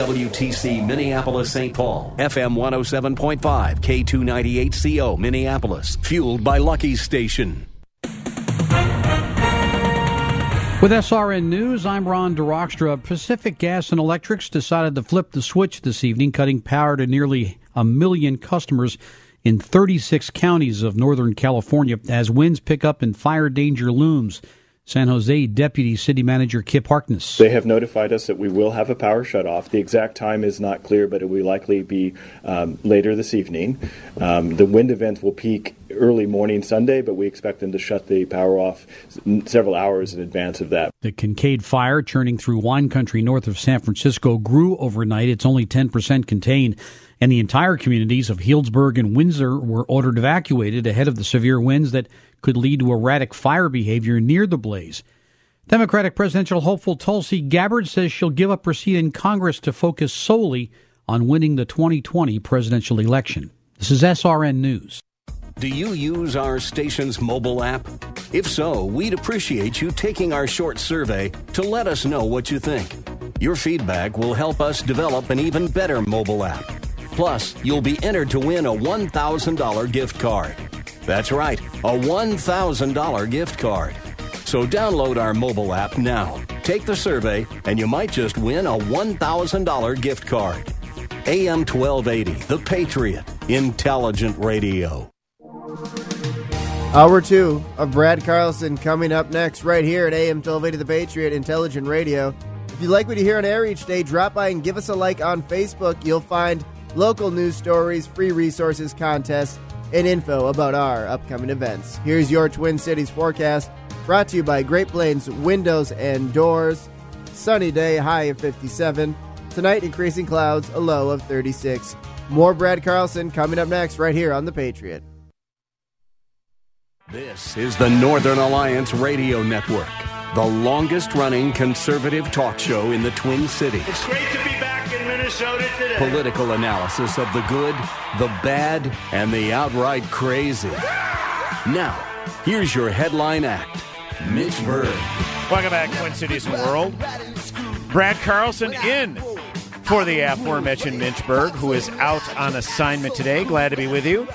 WTC Minneapolis St. Paul, FM 107.5, K298CO Minneapolis, fueled by Lucky's Station. With SRN News, I'm Ron DeRockstra. Pacific Gas and Electrics decided to flip the switch this evening, cutting power to nearly a million customers in 36 counties of Northern California as winds pick up and fire danger looms. San Jose Deputy City Manager Kip Harkness. They have notified us that we will have a power shutoff. The exact time is not clear, but it will likely be um, later this evening. Um, the wind event will peak early morning Sunday, but we expect them to shut the power off several hours in advance of that. The Kincade fire, churning through wine country north of San Francisco, grew overnight. It's only 10% contained and the entire communities of Healdsburg and Windsor were ordered evacuated ahead of the severe winds that could lead to erratic fire behavior near the blaze. Democratic presidential hopeful Tulsi Gabbard says she'll give up her seat in Congress to focus solely on winning the 2020 presidential election. This is SRN News. Do you use our station's mobile app? If so, we'd appreciate you taking our short survey to let us know what you think. Your feedback will help us develop an even better mobile app. Plus, you'll be entered to win a $1,000 gift card. That's right, a $1,000 gift card. So download our mobile app now. Take the survey, and you might just win a $1,000 gift card. AM 1280, The Patriot, Intelligent Radio. Hour two of Brad Carlson coming up next, right here at AM 1280, The Patriot, Intelligent Radio. If you like what you hear on air each day, drop by and give us a like on Facebook. You'll find local news stories, free resources, contests, and info about our upcoming events. Here's your Twin Cities forecast brought to you by Great Plains Windows and Doors. Sunny day, high of 57. Tonight, increasing clouds, a low of 36. More Brad Carlson coming up next, right here on The Patriot. This is the Northern Alliance Radio Network, the longest running conservative talk show in the Twin Cities. It's great to be back in Minnesota today. Political analysis of the good, the bad, and the outright crazy. Now, here's your headline act Mitch Berg. Welcome back, Twin Cities and World. Brad Carlson in for the aforementioned Mitch Berg, who is out on assignment today. Glad to be with you.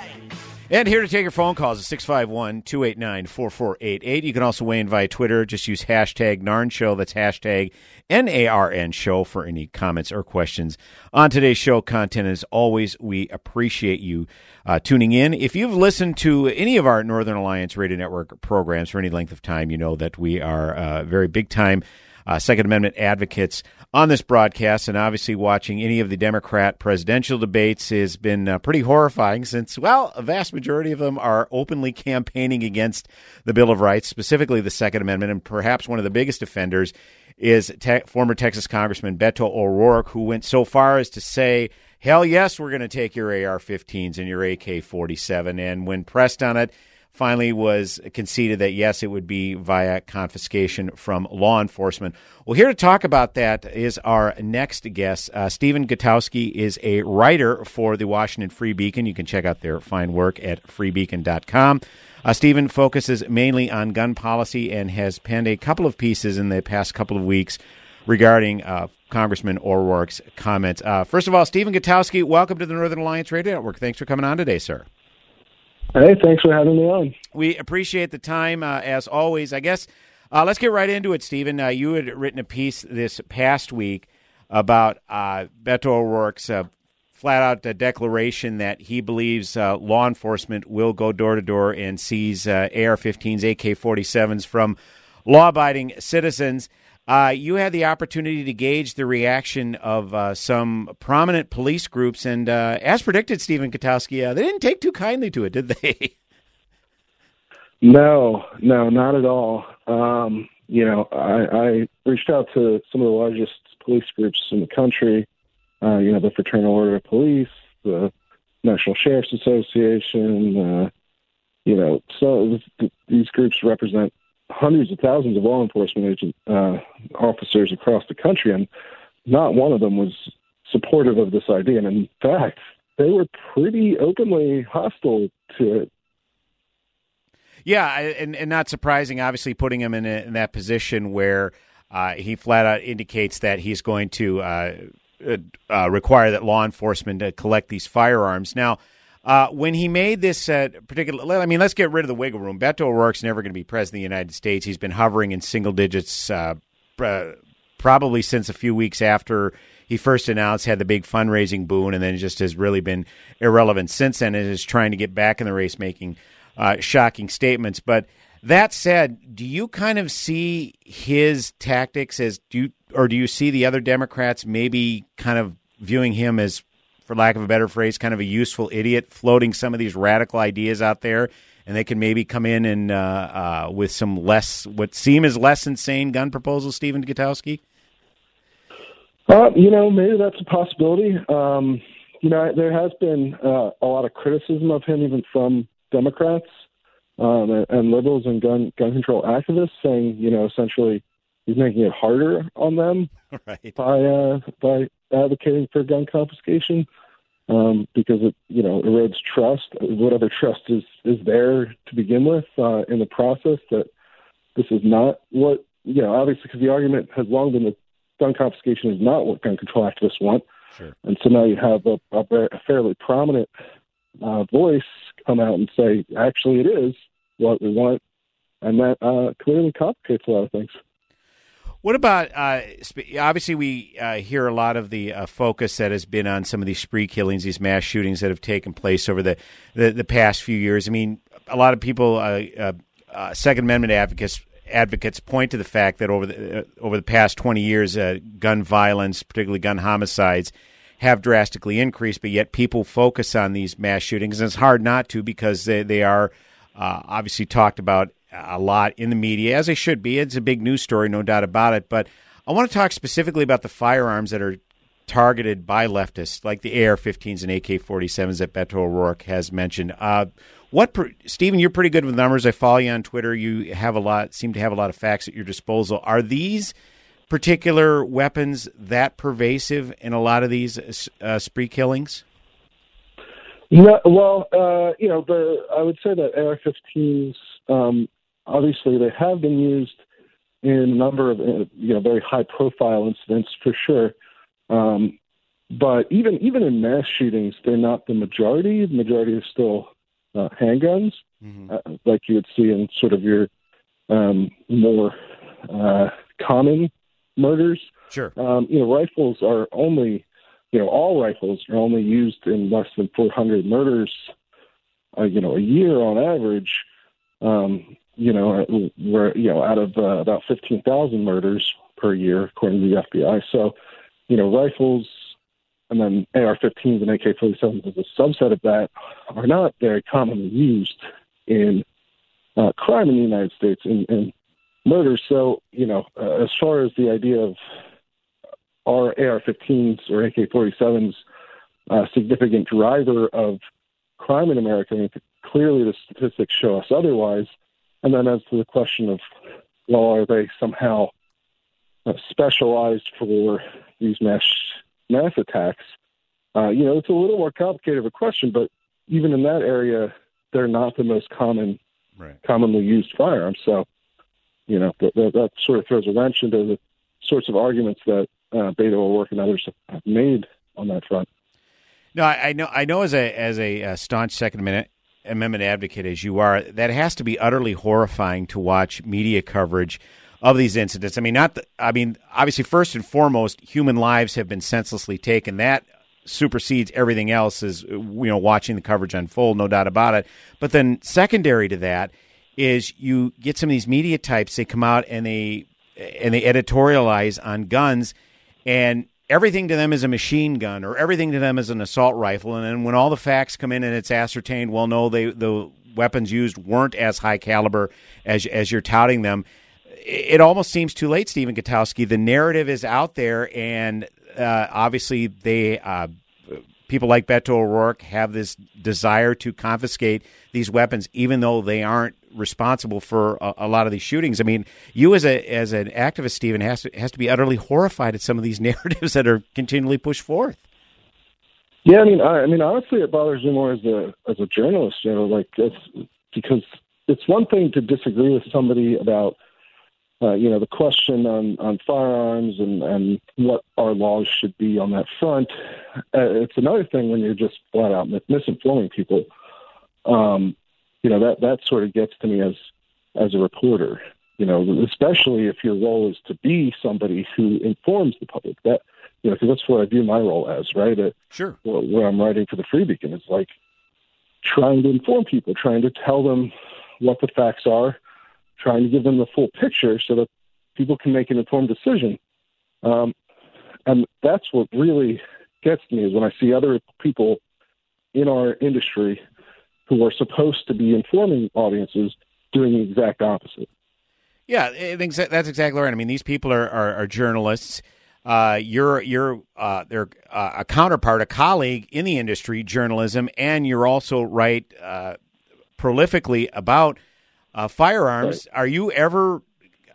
And here to take your phone calls is 651 289 4488. You can also weigh in via Twitter. Just use hashtag NARN Show. That's hashtag N A R N Show for any comments or questions on today's show content. As always, we appreciate you uh, tuning in. If you've listened to any of our Northern Alliance Radio Network programs for any length of time, you know that we are uh, very big time uh, Second Amendment advocates on this broadcast, and obviously watching any of the Democrat presidential debates has been uh, pretty horrifying since, well, a vast majority of them are openly campaigning against the Bill of Rights, specifically the Second Amendment, and perhaps one of the biggest offenders is te- former Texas Congressman Beto O'Rourke, who went so far as to say, Hell yes, we're going to take your AR 15s and your AK 47. And when pressed on it, finally was conceded that yes, it would be via confiscation from law enforcement. Well, here to talk about that is our next guest. Uh, Stephen Gutowski is a writer for the Washington Free Beacon. You can check out their fine work at freebeacon.com. Uh, Stephen focuses mainly on gun policy and has penned a couple of pieces in the past couple of weeks regarding uh, Congressman O'Rourke's comments. Uh, first of all, Stephen Gutowski, welcome to the Northern Alliance Radio Network. Thanks for coming on today, sir. Hey, thanks for having me on. We appreciate the time, uh, as always. I guess uh, let's get right into it, Stephen. Uh, you had written a piece this past week about uh, Beto O'Rourke's uh, flat out uh, declaration that he believes law enforcement will go door to door and seize AR 15s, AK 47s from law abiding citizens. Uh, you had the opportunity to gauge the reaction of uh, some prominent police groups, and uh, as predicted, Stephen Gutowski, uh, they didn't take too kindly to it, did they? No, no, not at all. Um, you know, I, I reached out to some of the largest police groups in the country, uh, you know, the Fraternal Order of Police, the National Sheriff's Association, uh, you know, so th- these groups represent hundreds of thousands of law enforcement agent uh, officers across the country, and not one of them was supportive of this idea. And in fact, they were pretty openly hostile to it. Yeah, and, and not surprising, obviously, putting him in, a, in that position where uh, he flat out indicates that he's going to uh, uh, require that law enforcement to collect these firearms. Now, uh, when he made this uh, particular, I mean, let's get rid of the wiggle room. Beto O'Rourke's never going to be president of the United States. He's been hovering in single digits uh, probably since a few weeks after he first announced, had the big fundraising boon, and then just has really been irrelevant since then and is trying to get back in the race, making uh, shocking statements. But that said, do you kind of see his tactics as do you, or do you see the other Democrats maybe kind of viewing him as, for lack of a better phrase, kind of a useful idiot, floating some of these radical ideas out there, and they can maybe come in and uh, uh, with some less, what seem as less insane gun proposals, Stephen Gutowski? Uh, you know, maybe that's a possibility. Um, you know, there has been uh, a lot of criticism of him, even from Democrats um, and, and liberals and gun gun control activists, saying, you know, essentially he's making it harder on them right. by uh, by advocating for gun confiscation um, because it you know erodes trust, whatever trust is is there to begin with uh, in the process. That this is not what you know, obviously, because the argument has long been that gun confiscation is not what gun control activists want. Sure. And so now you have a, a, a fairly prominent uh, voice come out and say, actually, it is what we want. And that uh, clearly complicates a lot of things. What about uh, obviously we uh, hear a lot of the uh, focus that has been on some of these spree killings, these mass shootings that have taken place over the the, the past few years. I mean, a lot of people, uh, uh, uh, Second Amendment advocates advocates point to the fact that over the over the past 20 years, gun violence, particularly gun homicides, have drastically increased. But yet, people focus on these mass shootings, and it's hard not to because they, they are uh, obviously talked about a lot in the media, as they should be. It's a big news story, no doubt about it. But I want to talk specifically about the firearms that are targeted by leftists, like the AR-15s and AK-47s that Beto O'Rourke has mentioned. Uh, what, Stephen? You're pretty good with numbers. I follow you on Twitter. You have a lot, seem to have a lot of facts at your disposal. Are these particular weapons that pervasive in a lot of these uh, spree killings? No, well, uh, you know, the I would say that AR-15s, um, obviously, they have been used in a number of you know very high-profile incidents for sure. Um, but even even in mass shootings, they're not the majority. The majority is still uh, handguns, mm-hmm. uh, like you would see in sort of your um, more uh, common murders. Sure. Um, you know, rifles are only, you know, all rifles are only used in less than 400 murders, uh, you know, a year on average. Um, you know, we're, you know, out of uh, about 15,000 murders per year, according to the FBI. So, you know, rifles and then AR-15s and AK-47s as a subset of that are not very commonly used in uh, crime in the United States in, in murder. So, you know, uh, as far as the idea of are AR-15s or AK-47s a significant driver of crime in America, I mean, clearly the statistics show us otherwise. And then as to the question of, well, are they somehow uh, specialized for these mass mass attacks, uh, you know, it's a little more complicated of a question, but even in that area, they're not the most common, right. commonly used firearms. So, you know, that, that, that, sort of throws a wrench into the sorts of arguments that uh, Beto O'Rourke and others have made on that front. No, I, I know. I know. As a as a, a staunch Second Amendment, Amendment advocate as you are, that has to be utterly horrifying to watch media coverage of these incidents. I mean, not. The, I mean, obviously, first and foremost, human lives have been senselessly taken. That supersedes everything else. Is you know watching the coverage unfold, no doubt about it. But then, secondary to that, is you get some of these media types. They come out and they and they editorialize on guns, and everything to them is a machine gun or everything to them is an assault rifle. And then when all the facts come in and it's ascertained, well, no, they the weapons used weren't as high caliber as as you're touting them it almost seems too late, Stephen Gutowski. The narrative is out there, and uh, obviously they uh, people like Beto O'Rourke have this desire to confiscate these weapons, even though they aren't responsible for a, a, lot of these shootings. I mean, you as a as an activist, Stephen, has to has to be utterly horrified at some of these narratives that are continually pushed forth. Yeah, I mean, I, I mean, honestly, it bothers me more as a as a journalist. You know, like it's because it's one thing to disagree with somebody about uh, you know, the question on, on firearms and, and what our laws should be on that front. Uh, it's another thing when you're just flat out misinforming people. Um, you know, that, that sort of gets to me as, as a reporter, you know, especially if your role is to be somebody who informs the public that, you know, because that's what I view my role as, right? Sure. Where I'm writing for the Free Beacon is like trying to inform people, trying to tell them what the facts are, trying to give them the full picture so that people can make an informed decision. Um, and that's what really gets me is when I see other people in our industry who are supposed to be informing audiences doing the exact opposite. Yeah, I think that's exactly right. I mean, these people are, are, are journalists. Uh, you're you're uh, they're uh, a counterpart, a colleague in the industry, journalism, and you're also write uh, prolifically about uh, firearms. Right. Are you ever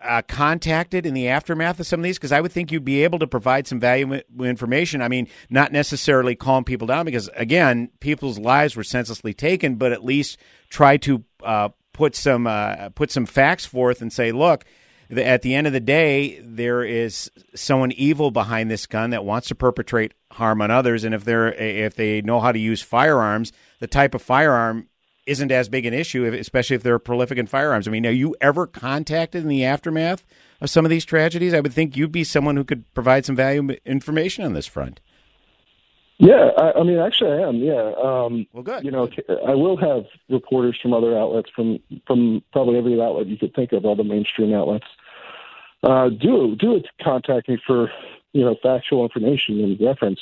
uh, contacted in the aftermath of some of these? Because I would think you'd be able to provide some valuable information. I mean, not necessarily calm people down, because again, people's lives were senselessly taken, but at least try to uh, put some uh, put some facts forth and say, look. At the end of the day, there is someone evil behind this gun that wants to perpetrate harm on others, and if they're if they know how to use firearms, the type of firearm isn't as big an issue, especially if they're prolific in firearms. I mean, are you ever contacted in the aftermath of some of these tragedies? I would think you'd be someone who could provide some valuable information on this front. Yeah, I, I mean, actually, I am. Yeah. Um, well, good. You know, I will have reporters from other outlets, from from probably every outlet you could think of, all the mainstream outlets, uh, do do contact me for you know factual information and reference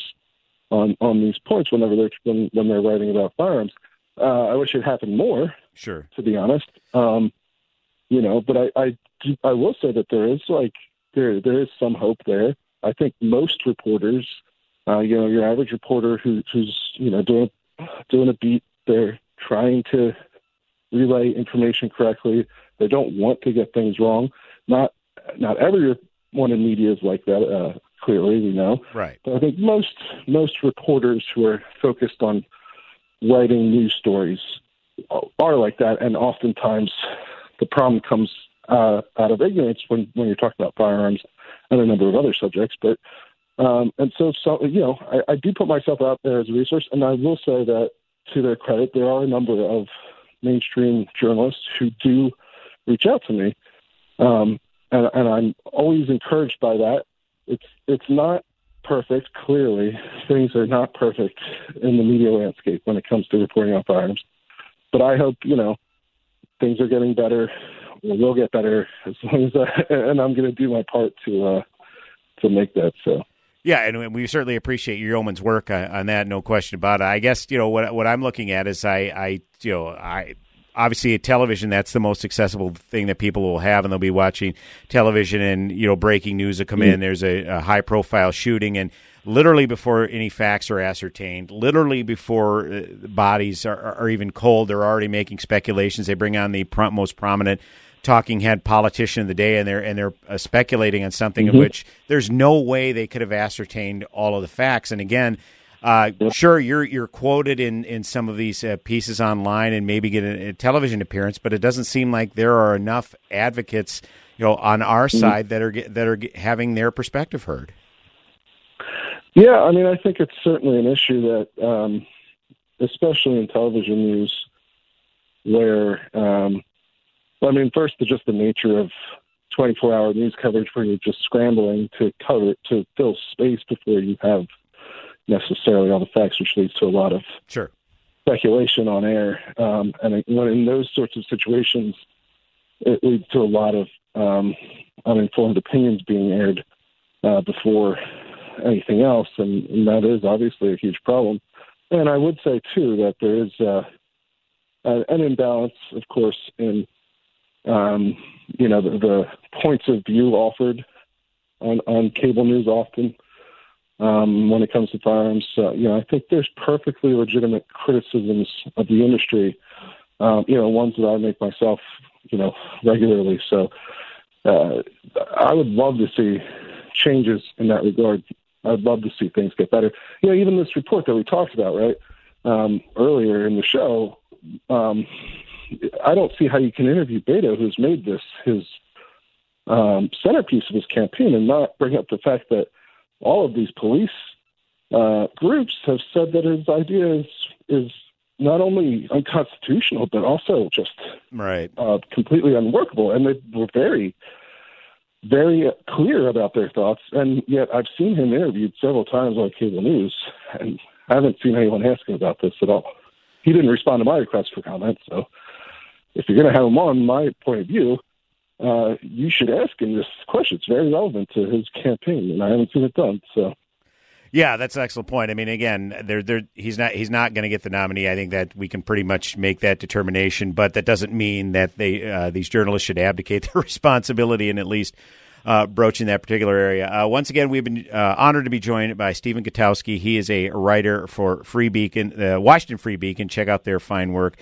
on on these points whenever they're when, when they're writing about firearms. Uh, I wish it happened more. Sure. To be honest, um, you know, but I, I I will say that there is like there there is some hope there. I think most reporters, uh, you know, your average reporter who, who's you know doing doing a beat, they're trying to relay information correctly. They don't want to get things wrong. Not not everyone in media is like that. Uh, clearly, you know. Right. But I think most most reporters who are focused on writing news stories are like that, and oftentimes the problem comes uh, out of ignorance when when you're talking about firearms and a number of other subjects. But um, and so, so you know, I, I do put myself out there as a resource, and I will say that to their credit, there are a number of mainstream journalists who do reach out to me, um, and, and I'm always encouraged by that. It's it's not perfect. Clearly, things are not perfect in the media landscape when it comes to reporting on firearms. But I hope you know things are getting better. Or will get better as long as I, and I'm going to do my part to uh, to make that so. Yeah, and we certainly appreciate your yeoman's work on, on, that. No question about it. I guess you know what what I'm looking at is I, I you know I obviously a television that's the most accessible thing that people will have and they'll be watching television and you know breaking news will come mm-hmm. in there's a, a high profile shooting and literally before any facts are ascertained literally before uh, bodies are, are, even cold they're already making speculations they bring on the pro- most prominent talking head politician of the day and they're and they're uh, speculating on something mm-hmm. of which there's no way they could have ascertained all of the facts and again uh, sure, you're you're quoted in, in some of these uh, pieces online and maybe get a, a, television appearance, but it doesn't seem like there are enough advocates, you know, on our mm-hmm. side that are that are having their perspective heard. Yeah, I mean, I think it's certainly an issue that, um, especially in television news, where um, I mean, first, just the nature of 24-hour news coverage, where you're just scrambling to cover to fill space before you have necessarily all the facts, which leads to a lot of sure speculation on air. Um, and when in those sorts of situations, it leads to a lot of um, uninformed opinions being aired uh, before anything else, and, and, that is obviously a huge problem. And I would say too that there is uh, an imbalance, of course, in um, you know, the, the points of view offered on, on cable news often um, when it comes to firearms. Uh, you know, I think there's perfectly legitimate criticisms of the industry. Um, you know, ones that I make myself, you know, regularly. So uh, I would love to see changes in that regard. I'd love to see things get better. You know, even this report that we talked about, right, um, earlier in the show. Um, I don't see how you can interview Beto, who's made this his um, centerpiece of his campaign, and not bring up the fact that all of these police uh, groups have said that his idea is is not only unconstitutional but also just right uh, completely unworkable, and they were very very clear about their thoughts. And yet, I've seen him interviewed several times on cable news, and I haven't seen anyone ask him about this at all. He didn't respond to my request for comment, so if you're going to have him on, my point of view, uh, you should ask him this question. It's very relevant to his campaign, and I haven't seen it done. So, yeah, that's an excellent point. I mean, again, there, there, he's not, he's not going to get the nominee. I think that we can pretty much make that determination, but that doesn't mean that they, uh, these journalists should abdicate their responsibility and at least uh, broaching that particular area. Uh, once again, we've been uh, honored to be joined by Stephen Gutowski. He is a writer for Free Beacon, uh, Washington Free Beacon. Check out their fine work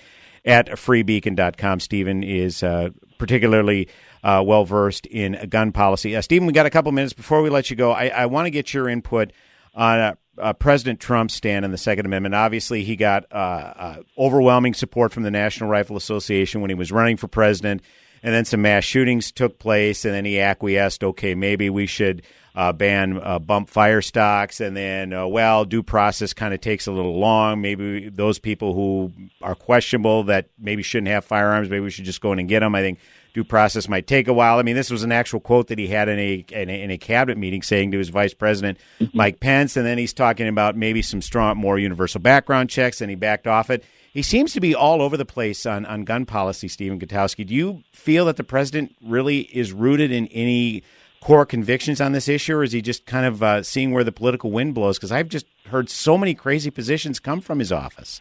at freebeacon.com. Stephen is uh, particularly uh, well versed in gun policy. Uh, Stephen, we got a couple minutes before we let you go. I, I want to get your input on uh, uh, President Trump's stand on the Second Amendment. Obviously, he got uh, overwhelming support from the National Rifle Association when he was running for president, and then some mass shootings took place, and then he acquiesced. Okay, maybe we should uh, ban uh, bump fire stocks, and then uh, well, due process kind of takes a little long. Maybe those people who are questionable that maybe shouldn't have firearms, maybe we should just go in and get them. I think due process might take a while. I mean, this was an actual quote that he had in a in a, in a cabinet meeting, saying to his vice president mm-hmm. Mike Pence, and then he's talking about maybe some strong, more universal background checks, and he backed off it. He seems to be all over the place on, on gun policy, Stephen Gutowski. Do you feel that the president really is rooted in any core convictions on this issue, or is he just kind of uh, seeing where the political wind blows? Because I've just heard so many crazy positions come from his office.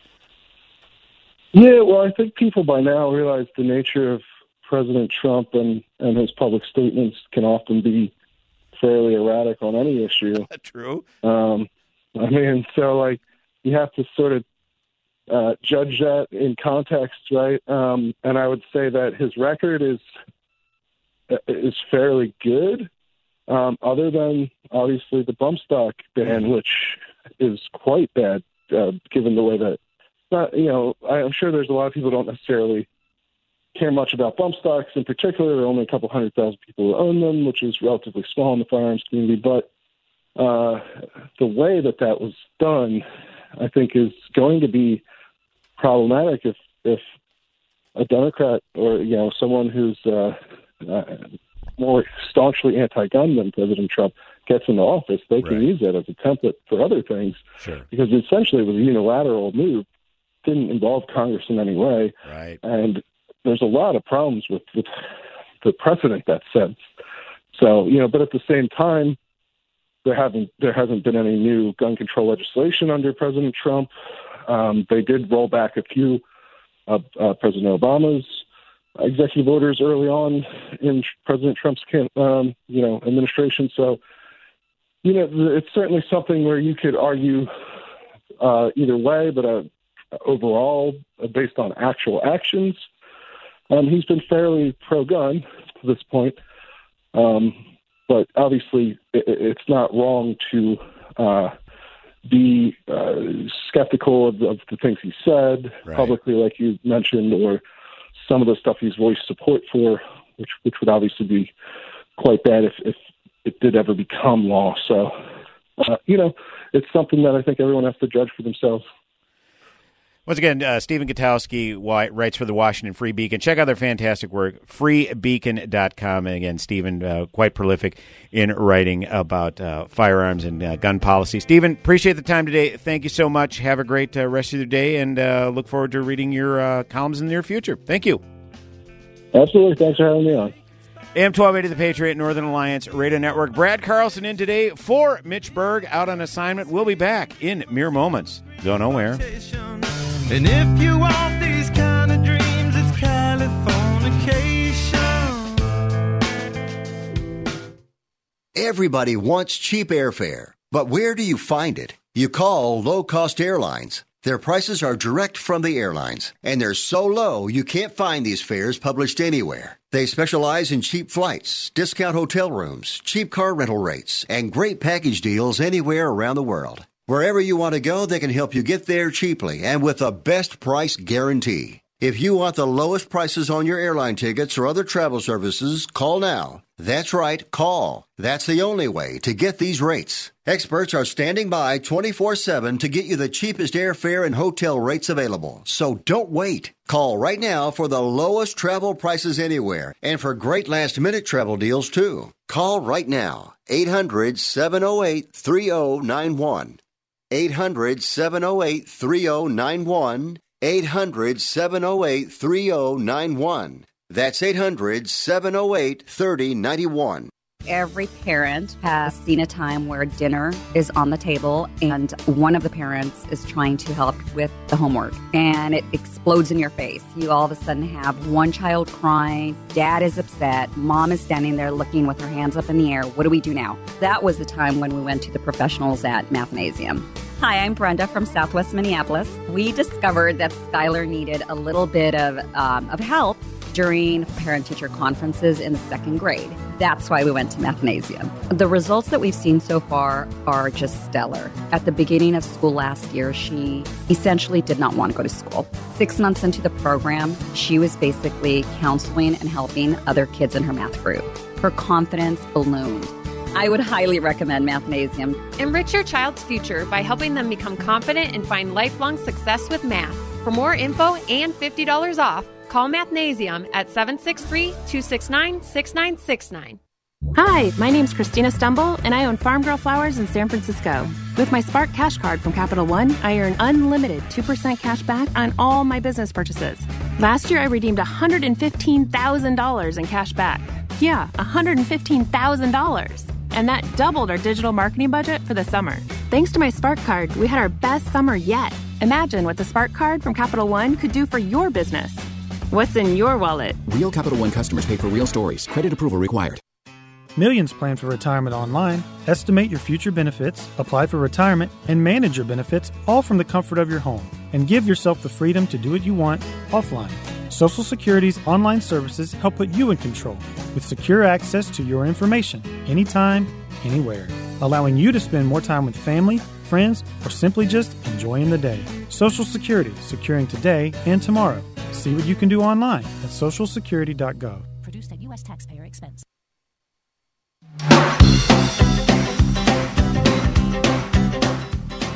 Yeah, well, I think people by now realize the nature of President Trump and, and his public statements can often be fairly erratic on any issue. True. Um, I mean, so like you have to sort of uh, judge that in context, right? Um, and I would say that his record is is fairly good um, other than obviously the bump stock ban, mm-hmm. which is quite bad, uh, given the way that, not, you know, I'm sure there's a lot of people who don't necessarily care much about bump stocks in particular. There are only a couple hundred thousand people who own them, which is relatively small in the firearms community. But uh, the way that that was done, I think, is going to be problematic if if a Democrat or you know someone who's uh, uh, more staunchly anti-gun than President Trump gets into office, they can right. use that as a template for other things. Sure. Because essentially it was a unilateral move, didn't involve Congress in any way, right. and there's a lot of problems with, with the precedent that sets. So you know, but at the same time, there haven't there hasn't been any new gun control legislation under President Trump. Um, they did roll back a few of uh, President Obama's executive orders early on in President Trump's um, you know administration. So you know it's certainly something where you could argue uh, either way, but uh, overall, uh, based on actual actions, um, he's been fairly pro-gun to this point. Um, but obviously, it, it's not wrong to uh, be uh, skeptical of, of, the things he said right. publicly, like you mentioned, or some of the stuff he's voiced support for, which which would obviously be quite bad if if it did ever become law. So, uh, you know, it's something that I think everyone has to judge for themselves. Once again, uh, Stephen Gutowski writes for the Washington Free Beacon. Check out their fantastic work, freebeacon.com. And again, Stephen, uh, quite prolific in writing about uh, firearms and uh, gun policy. Stephen, appreciate the time today. Thank you so much. Have a great uh, rest of your day and uh, look forward to reading your columns in the near future. Thank you. Absolutely. Thanks for having me on. AM 1280 The Patriot Northern Alliance Radio Network. Brad Carlson in today for Mitch Berg out on assignment. We'll be back in mere moments. Go nowhere. And if you want these kind of dreams, it's Californication. Everybody wants cheap airfare, but where do you find it? You call low cost airlines. Their prices are direct from the airlines, and they're so low you can't find these fares published anywhere. They specialize in cheap flights, discount hotel rooms, cheap car rental rates, and great package deals anywhere around the world. Wherever you want to go, they can help you get there cheaply and with a best price guarantee. If you want the lowest prices on your airline tickets or other travel services, call now. That's right, call. That's the only way to get these rates. Experts are standing by 24 7 to get you the cheapest airfare and hotel rates available. So don't wait. Call right now for the lowest travel prices anywhere and for great last minute travel deals too. Call right now. 800 708 3091. 800 708 3091. 800 708 3091. That's 800 708 3091. Every parent has seen a time where dinner is on the table and one of the parents is trying to help with the homework and it explodes in your face. You all of a sudden have one child crying, dad is upset, mom is standing there looking with her hands up in the air. What do we do now? That was the time when we went to the professionals at Mathnasium. Hi, I'm Brenda from Southwest Minneapolis. We discovered that Skylar needed a little bit of, um, of help during parent teacher conferences in the second grade. That's why we went to Mathnasium. The results that we've seen so far are just stellar. At the beginning of school last year, she essentially did not want to go to school. Six months into the program, she was basically counseling and helping other kids in her math group. Her confidence ballooned. I would highly recommend Mathnasium. Enrich your child's future by helping them become confident and find lifelong success with math. For more info and $50 off, call Mathnasium at 763 269 6969. Hi, my name's Christina Stembel, and I own Farmgirl Flowers in San Francisco. With my Spark Cash Card from Capital One, I earn unlimited 2% cash back on all my business purchases. Last year, I redeemed $115,000 in cash back. Yeah, $115,000 and that doubled our digital marketing budget for the summer. Thanks to my Spark card, we had our best summer yet. Imagine what the Spark card from Capital One could do for your business. What's in your wallet? Real Capital One customers pay for real stories. Credit approval required. Millions plan for retirement online. Estimate your future benefits, apply for retirement, and manage your benefits all from the comfort of your home. And give yourself the freedom to do what you want offline. Social Security's online services help put you in control with secure access to your information anytime, anywhere, allowing you to spend more time with family, friends, or simply just enjoying the day. Social Security, securing today and tomorrow. See what you can do online at socialsecurity.gov. Produced at U.S. taxpayer expense.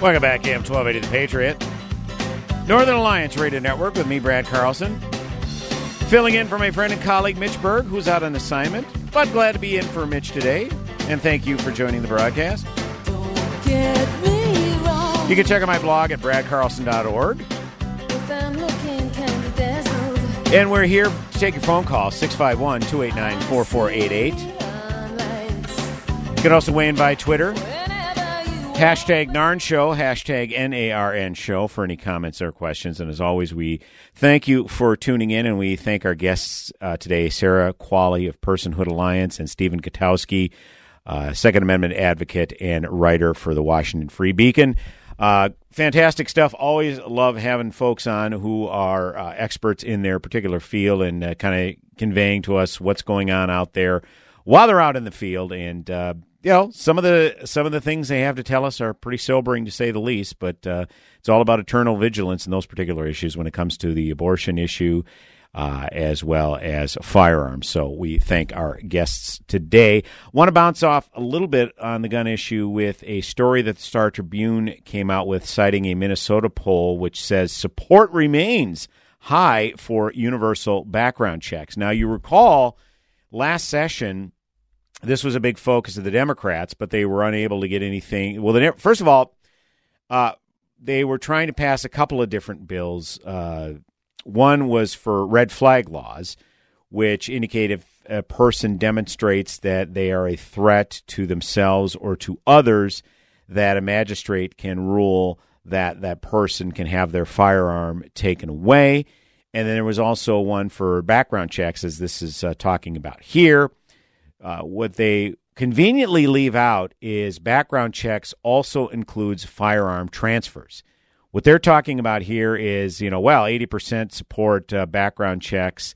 Welcome back, AM 1280 The Patriot. Northern Alliance Radio Network with me, Brad Carlson. Filling in for my friend and colleague Mitch Berg, who's out on assignment, but glad to be in for Mitch today. And thank you for joining the broadcast. You can check out my blog at bradcarlson.org. And we're here to take your phone call, 651 289 4488. You can also weigh in by Twitter. Hashtag Narn Show, hashtag N A R N Show for any comments or questions. And as always, we thank you for tuning in and we thank our guests uh, today Sarah Qualley of Personhood Alliance and Stephen Gutowski, uh, Second Amendment advocate and writer for the Washington Free Beacon. Uh, fantastic stuff. Always love having folks on who are uh, experts in their particular field and uh, kind of conveying to us what's going on out there while they're out in the field. And uh, you know, some of the some of the things they have to tell us are pretty sobering to say the least. But uh, it's all about eternal vigilance in those particular issues when it comes to the abortion issue. Uh, as well as firearms. So we thank our guests today. Want to bounce off a little bit on the gun issue with a story that the Star Tribune came out with, citing a Minnesota poll which says support remains high for universal background checks. Now, you recall last session this was a big focus of the Democrats, but they were unable to get anything. Well, first of all, uh, they were trying to pass a couple of different bills. Uh, one was for red flag laws, which indicate if a person demonstrates that they are a threat to themselves or to others, that a magistrate can rule that that person can have their firearm taken away. And then there was also one for background checks, as this is uh, talking about here uh, what they conveniently leave out is background checks also includes firearm transfers. What they're talking about here is, you know, well, 80% support uh, background checks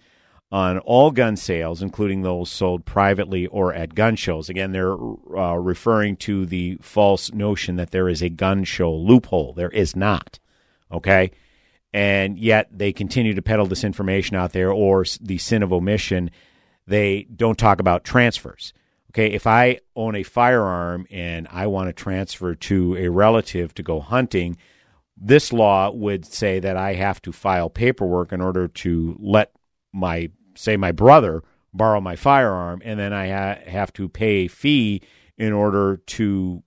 on all gun sales, including those sold privately or at gun shows. Again, they're uh, referring to the false notion that there is a gun show loophole. There is not. Okay? And yet they continue to peddle this information out there or the sin of omission. They don't talk about transfers. Okay, if I own a firearm and I want to transfer to a relative to go hunting, this law would say that I have to file paperwork in order to let my say my brother borrow my firearm, and then I ha- have to pay a fee in order to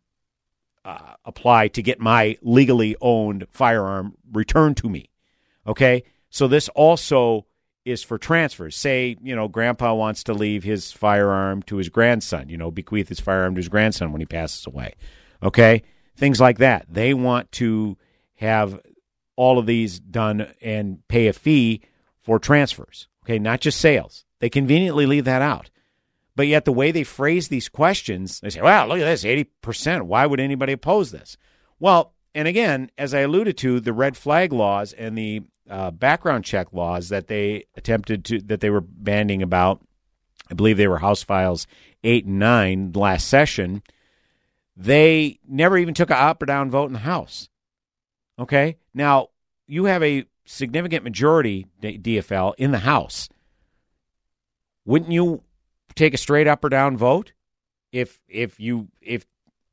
uh, apply to get my legally owned firearm returned to me. Okay, so this also is for transfers. Say, you know, grandpa wants to leave his firearm to his grandson, you know, bequeath his firearm to his grandson when he passes away. Okay, things like that. They want to have all of these done and pay a fee for transfers. Okay, not just sales. They conveniently leave that out. But yet, the way they phrase these questions, they say, well, look at this 80%. Why would anybody oppose this? Well, and again, as I alluded to, the red flag laws and the uh, background check laws that they attempted to, that they were banding about, I believe they were House Files 8 and 9 last session, they never even took a up or down vote in the House. Okay? Now, you have a significant majority DFL in the House, wouldn't you take a straight up or down vote if if you if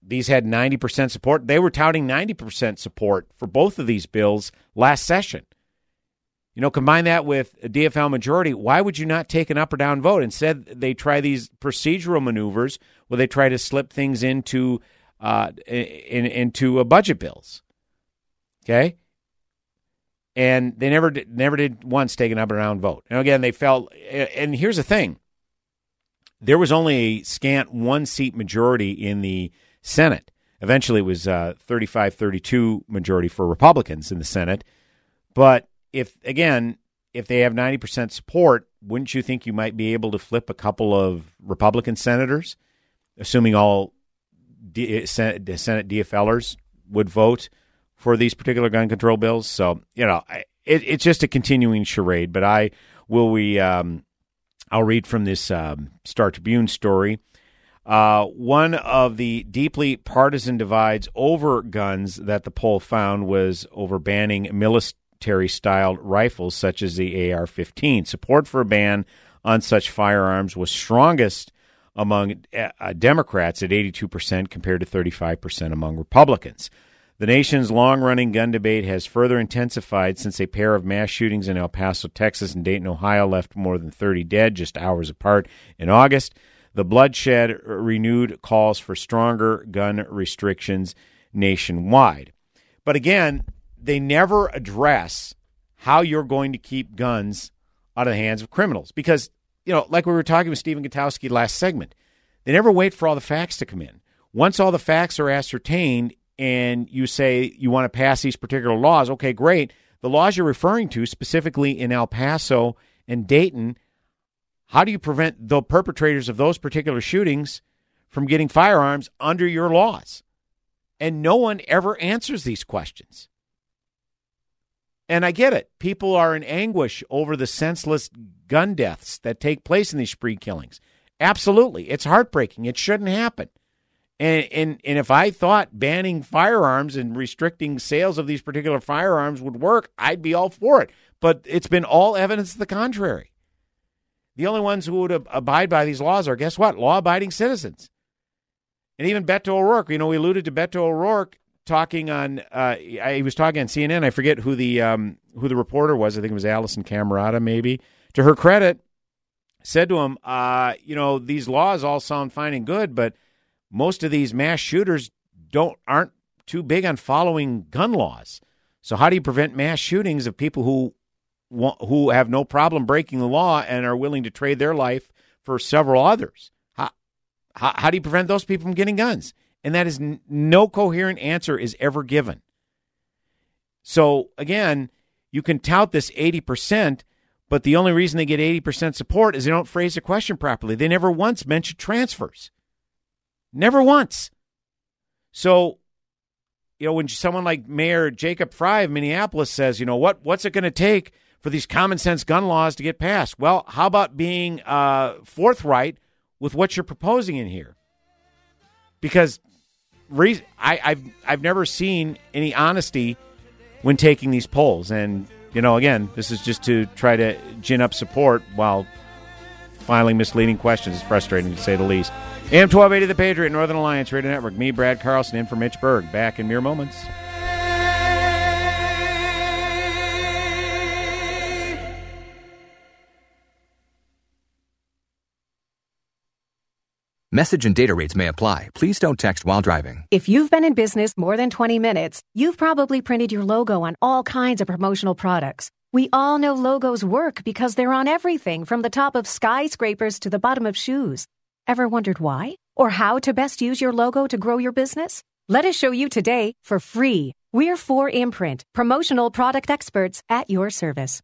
these had 90% support? They were touting 90% support for both of these bills last session. You know, combine that with a DFL majority. Why would you not take an up or down vote? Instead, they try these procedural maneuvers where they try to slip things into uh, in, into budget bills. Okay, and they never did, never did once take an up and down vote. And again, they felt. And here's the thing: there was only a scant one seat majority in the Senate. Eventually, it was uh, 35 32 majority for Republicans in the Senate. But if, again, if they have 90% support, wouldn't you think you might be able to flip a couple of Republican senators, assuming all D- Senate, Senate DFLers would vote for these particular gun control bills. So you know, it, it's just a continuing charade. But I will we um, I'll read from this um, Star Tribune story. Uh, one of the deeply partisan divides over guns that the poll found was over banning military styled rifles such as the AR 15. Support for a ban on such firearms was strongest among uh, Democrats at 82% compared to 35% among Republicans. The nation's long running gun debate has further intensified since a pair of mass shootings in El Paso, Texas, and Dayton, Ohio left more than 30 dead just hours apart in August. The bloodshed renewed calls for stronger gun restrictions nationwide. But again, they never address how you're going to keep guns out of the hands of criminals. Because, you know, like we were talking with Stephen Gutowski last segment, they never wait for all the facts to come in. Once all the facts are ascertained, and you say you want to pass these particular laws, okay, great. The laws you're referring to, specifically in El Paso and Dayton, how do you prevent the perpetrators of those particular shootings from getting firearms under your laws? And no one ever answers these questions. And I get it. People are in anguish over the senseless gun deaths that take place in these spree killings. Absolutely. It's heartbreaking. It shouldn't happen. And, and and if I thought banning firearms and restricting sales of these particular firearms would work, I'd be all for it. But it's been all evidence to the contrary. The only ones who would abide by these laws are, guess what? Law abiding citizens. And even Beto O'Rourke, you know, we alluded to Beto O'Rourke talking on, uh, he was talking on CNN. I forget who the, um, who the reporter was. I think it was Alisyn Camerota, maybe. To her credit, said to him, uh, you know, these laws all sound fine and good, but most of these mass shooters don't aren't too big on following gun laws. So how do you prevent mass shootings of people who who have no problem breaking the law and are willing to trade their life for several others? How how, how do you prevent those people from getting guns? And that is n- no coherent answer is ever given. So again, you can tout this 80%, but the only reason they get 80% support is they don't phrase the question properly. They never once mention transfers. Never once. So, you know, when someone like Mayor Jacob Frey of Minneapolis says, you know, what what's it going to take for these common sense gun laws to get passed? Well, how about being uh, forthright with what you're proposing in here? Because re- I, I've I've never seen any honesty when taking these polls, and you know, again, this is just to try to gin up support while filing misleading questions. It's frustrating to say the least. AM 1280 The Patriot, Northern Alliance Radio Network. Me, Brad Carlson, in for Mitch Berg. Back in mere moments. Message and data rates may apply. Please don't text while driving. If you've been in business more than 20 minutes, you've probably printed your logo on all kinds of promotional products. We all know logos work because they're on everything from the top of skyscrapers to the bottom of shoes. Ever wondered why? Or how to best use your logo to grow your business? Let us show you today for free. We're 4imprint, promotional product experts at your service.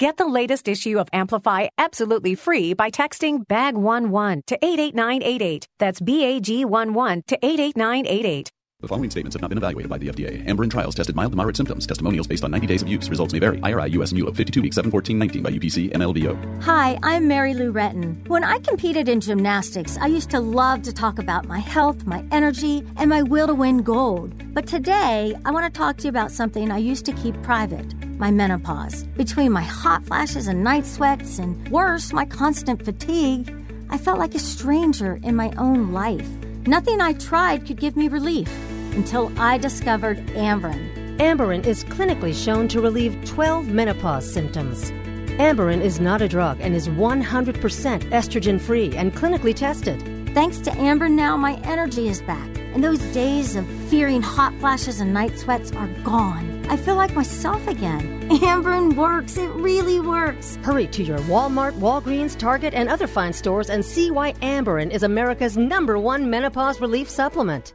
Get the latest issue of Amplify absolutely free by texting BAG11 to 88988. That's BAG11 to 88988. The following statements have not been evaluated by the FDA. Amberen trials tested mild to moderate symptoms. Testimonials based on 90 days of use. Results may vary. IRI US MULO 52 weeks 7 14 19 by UPC MLBO. Hi, I'm Mary Lou Retton. When I competed in gymnastics, I used to love to talk about my health, my energy, and my will to win gold. But today, I want to talk to you about something I used to keep private my menopause. Between my hot flashes and night sweats, and worse, my constant fatigue, I felt like a stranger in my own life. Nothing I tried could give me relief until I discovered Amberen. Amberen is clinically shown to relieve 12 menopause symptoms. Amberen is not a drug and is 100% estrogen free and clinically tested. Thanks to Amberen now, my energy is back, and those days of fearing hot flashes and night sweats are gone. I feel like myself again. Amberen works. It really works. Hurry to your Walmart, Walgreens, Target, and other fine stores and see why Amberen is America's number one menopause relief supplement.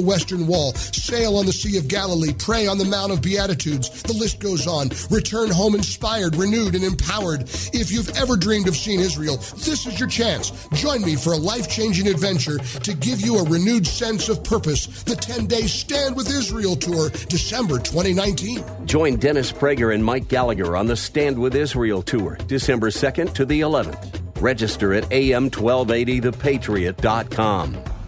the Western Wall, sail on the Sea of Galilee, pray on the Mount of Beatitudes. The list goes on. Return home inspired, renewed, and empowered. If you've ever dreamed of seeing Israel, this is your chance. Join me for a life changing adventure to give you a renewed sense of purpose. The 10 day Stand with Israel tour, December 2019. Join Dennis Prager and Mike Gallagher on the Stand with Israel tour, December 2nd to the 11th. Register at am1280thepatriot.com.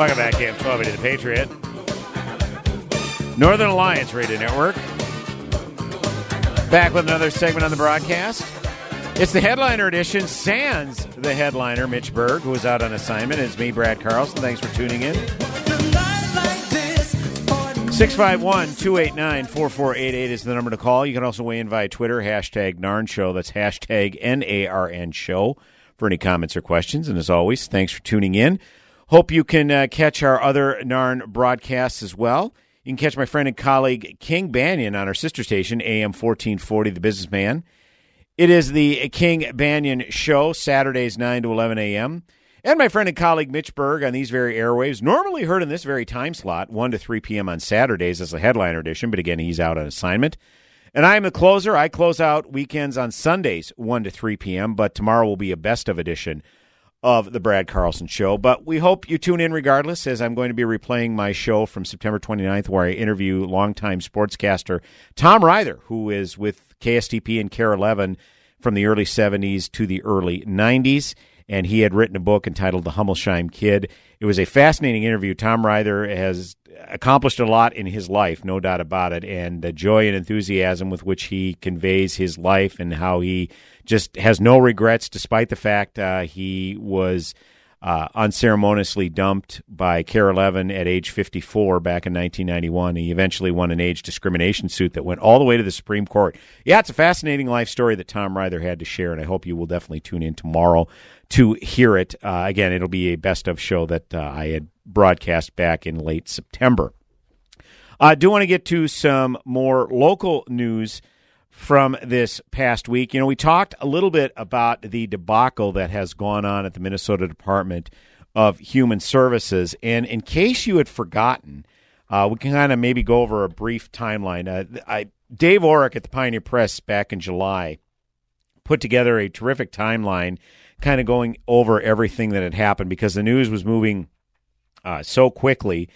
Welcome back, AM 1280 The Patriot. Northern Alliance Radio Network. Back with another segment on the broadcast. It's the headliner edition. Sans the headliner, Mitch Berg, who is out on assignment. It's me, Brad Carlson. Thanks for tuning in. 651 289 4488 is the number to call. You can also weigh in via Twitter, hashtag NARN Show. That's hashtag N A R N Show for any comments or questions. And as always, thanks for tuning in. Hope you can uh, catch our other NARN broadcasts as well. You can catch my friend and colleague King Banaian on our sister station, AM 1440, The Businessman. It is the King Banaian Show, Saturdays 9 to 11 a.m. And my friend and colleague Mitch Berg on these very airwaves, normally heard in this very time slot, 1 to 3 p.m. on Saturdays as a headliner edition, but again, he's out on assignment. And I'm the closer. I close out weekends on Sundays, 1 to 3 p.m., but tomorrow will be a best of edition of the Brad Carlson Show. But we hope you tune in regardless, as I'm going to be replaying my show from September 29th, where I interview longtime sportscaster Tom Ryther, who is with KSTP and KARE 11 from the early 70s to the early 90s. And he had written a book entitled The Hummelsheim Kid. It was a fascinating interview. Tom Ryther has accomplished a lot in his life, no doubt about it. And the joy and enthusiasm with which he conveys his life and how he just has no regrets, despite the fact uh, he was uh, unceremoniously dumped by KARE 11 at age 54 back in 1991. He eventually won an age discrimination suit that went all the way to the Supreme Court. Yeah, it's a fascinating life story that Tom Ryther had to share, and I hope you will definitely tune in tomorrow to hear it. Uh, again, it'll be a best of show that uh, I had broadcast back in late September. I do want to get to some more local news from this past week. You know, we talked a little bit about the debacle that has gone on at the Minnesota Department of Human Services. And in case you had forgotten, uh, we can kind of maybe go over a brief timeline. Uh, I, Dave Orrick at the Pioneer Press back in July put together a terrific timeline, kind of going over everything that had happened because the news was moving uh, so quickly.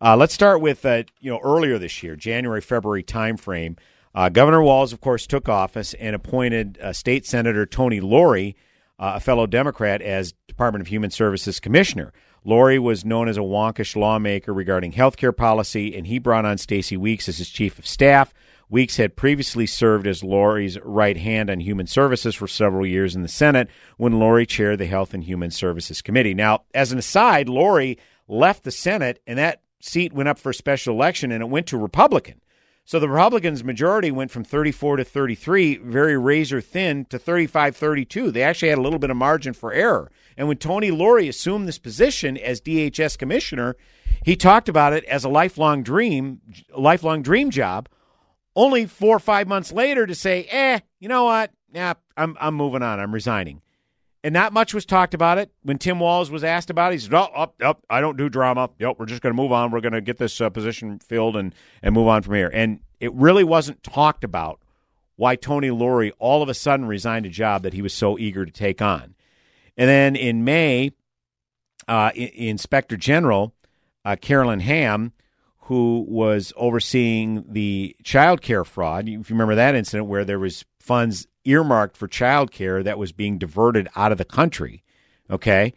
Uh, let's start with uh, you know earlier this year, January February timeframe. Uh, Governor Walz, of course, took office and appointed uh, State Senator Tony Lourey, uh, a fellow Democrat, as Department of Human Services Commissioner. Lourey was known as a wonkish lawmaker regarding health care policy, and he brought on Stacy Weeks as his chief of staff. Weeks had previously served as Lourey's right hand on human services for several years in the Senate when Lourey chaired the Health and Human Services Committee. Now, as an aside, Lourey left the Senate, and that seat went up for a special election, and it went to Republican. So the Republicans' majority went from 34 to 33, very razor thin, to 35 32. They actually had a little bit of margin for error. And when Tony Lourey assumed this position as DHS commissioner, he talked about it as a lifelong dream, lifelong dream job. Only four or five months later to say, "Eh, you know what? Yeah, I'm I'm moving on. I'm resigning." And not much was talked about it. When Tim Walz was asked about it, he said, "Oh, oh, oh I don't do drama. Yep, we're just going to move on. We're going to get this uh, position filled and and move on from here." And it really wasn't talked about why Tony Lourey all of a sudden resigned a job that he was so eager to take on. And then in May, uh, Inspector General uh, Carolyn Ham, who was overseeing the child care fraud, if you remember that incident where there was funds earmarked for childcare that was being diverted out of the country. Okay.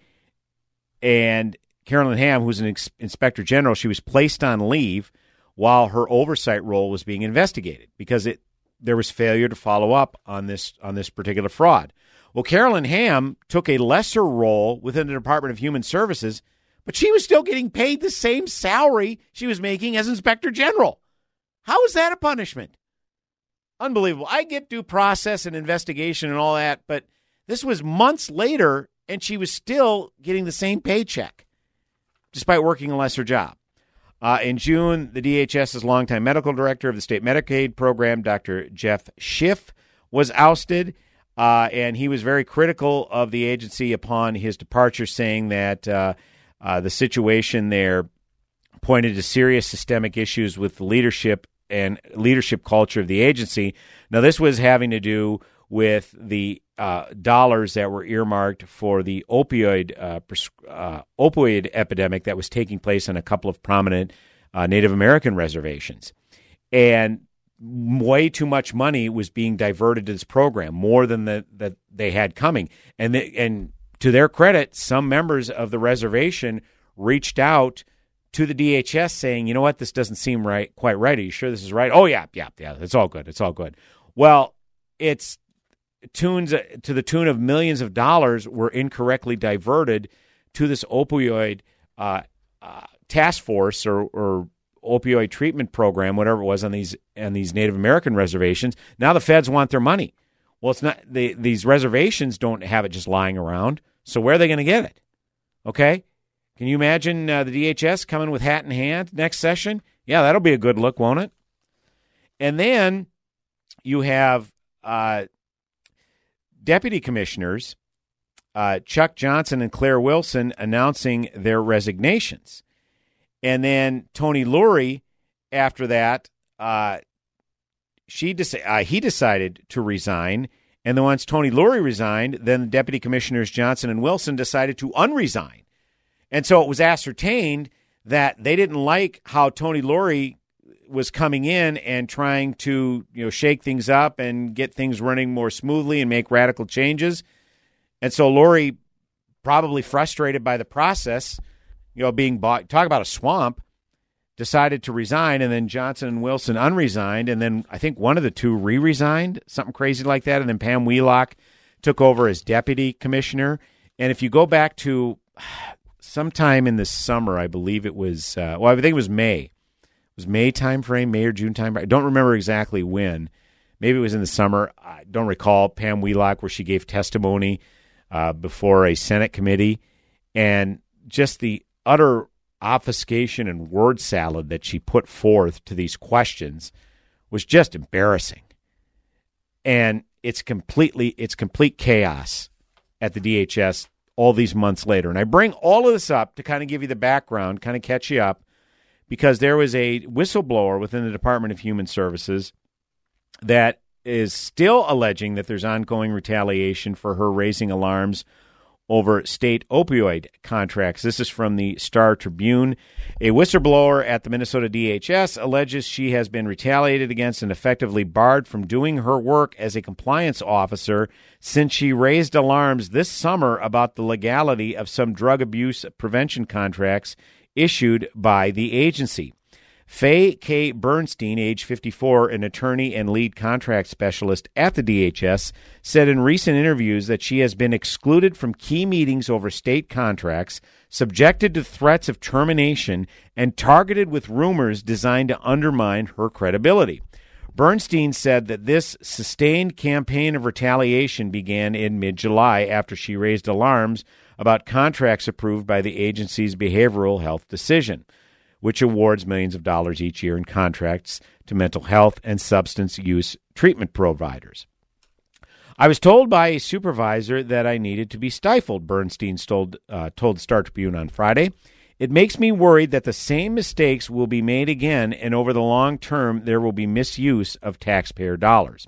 And Carolyn Ham, who's an inspector general, she was placed on leave while her oversight role was being investigated because it there was failure to follow up on this on this particular fraud. Well, Carolyn Ham took a lesser role within the Department of Human Services, but she was still getting paid the same salary she was making as Inspector General. How is that a punishment? Unbelievable. I get due process and investigation and all that, but this was months later, and she was still getting the same paycheck despite working a lesser job. Uh, in June, the DHS's longtime medical director of the state Medicaid program, Dr. Jeff Schiff, was ousted, uh, and he was very critical of the agency upon his departure, saying that uh, uh the situation there pointed to serious systemic issues with the leadership and leadership culture of the agency. Now, this was having to do with the uh, dollars that were earmarked for the opioid uh, pres- uh, opioid epidemic that was taking place on a couple of prominent uh, Native American reservations, and way too much money was being diverted to this program, more than the, that they had coming. And and to their credit, some members of the reservation reached out to the DHS saying, you know what, this doesn't seem right, quite right. Are you sure this is right? Oh yeah, yeah, yeah. It's all good. It's all good. Well, it's tunes to the tune of millions of dollars were incorrectly diverted to this opioid uh, uh, task force or, or opioid treatment program, whatever it was on these on these Native American reservations. Now the feds want their money. Well, it's not. These reservations don't have it just lying around. So where are they going to get it? Okay, can you imagine uh, the DHS coming with hat in hand next session? Yeah, that'll be a good look, won't it? And then you have uh, deputy commissioners uh, Chuck Johnson and Claire Wilson announcing their resignations. And then Tony Lourey, after that, uh, she uh, he decided to resign. And then once Tony Lourey resigned, then the deputy commissioners Johnson and Wilson decided to unresign. And so it was ascertained that they didn't like how Tony Lourey was coming in and trying to you know shake things up and get things running more smoothly and make radical changes. And so Lourey, probably frustrated by the process, you know, being bought. Talk about a swamp. Decided to resign, and then Johnson and Wilson unresigned, and then I think one of the two re-resigned, something crazy like that, and then Pam Wheelock took over as deputy commissioner. And if you go back to sometime in the summer, I believe it was. Uh, well, I think it was May. It was May time frame, May or June time. I don't remember exactly when. Maybe it was in the summer. I don't recall. Pam Wheelock, where she gave testimony uh, before a Senate committee, and just the utter obfuscation and word salad that she put forth to these questions was just embarrassing. And it's completely it's complete chaos at the DHS all these months later. And I bring all of this up to kind of give you the background, kind of catch you up, because there was a whistleblower within the Department of Human Services that is still alleging that there's ongoing retaliation for her raising alarms over state opioid contracts. This is from the Star Tribune. A whistleblower at the Minnesota DHS alleges she has been retaliated against and effectively barred from doing her work as a compliance officer since she raised alarms this summer about the legality of some drug abuse prevention contracts issued by the agency. Faye K. Bernstein, age 54, an attorney and lead contract specialist at the DHS, said in recent interviews that she has been excluded from key meetings over state contracts, subjected to threats of termination, and targeted with rumors designed to undermine her credibility. Bernstein said that this sustained campaign of retaliation began in mid July after she raised alarms about contracts approved by the agency's behavioral health decision which awards millions of dollars each year in contracts to mental health and substance use treatment providers. I was told by a supervisor that I needed to be stifled, Bernstein told, uh, told Star Tribune on Friday. It makes me worried that the same mistakes will be made again, and over the long term, there will be misuse of taxpayer dollars.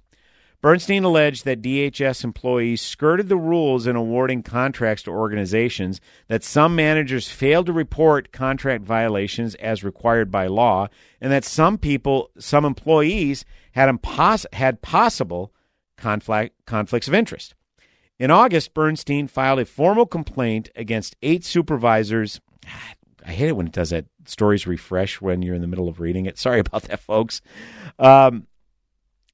Bernstein alleged that DHS employees skirted the rules in awarding contracts to organizations, that some managers failed to report contract violations as required by law, and that some people, some employees had, impos- had possible conflict, conflicts of interest. In August, Bernstein filed a formal complaint against eight supervisors. I hate it when it does that. Stories refresh when you're in the middle of reading it. Sorry about that, folks. Um,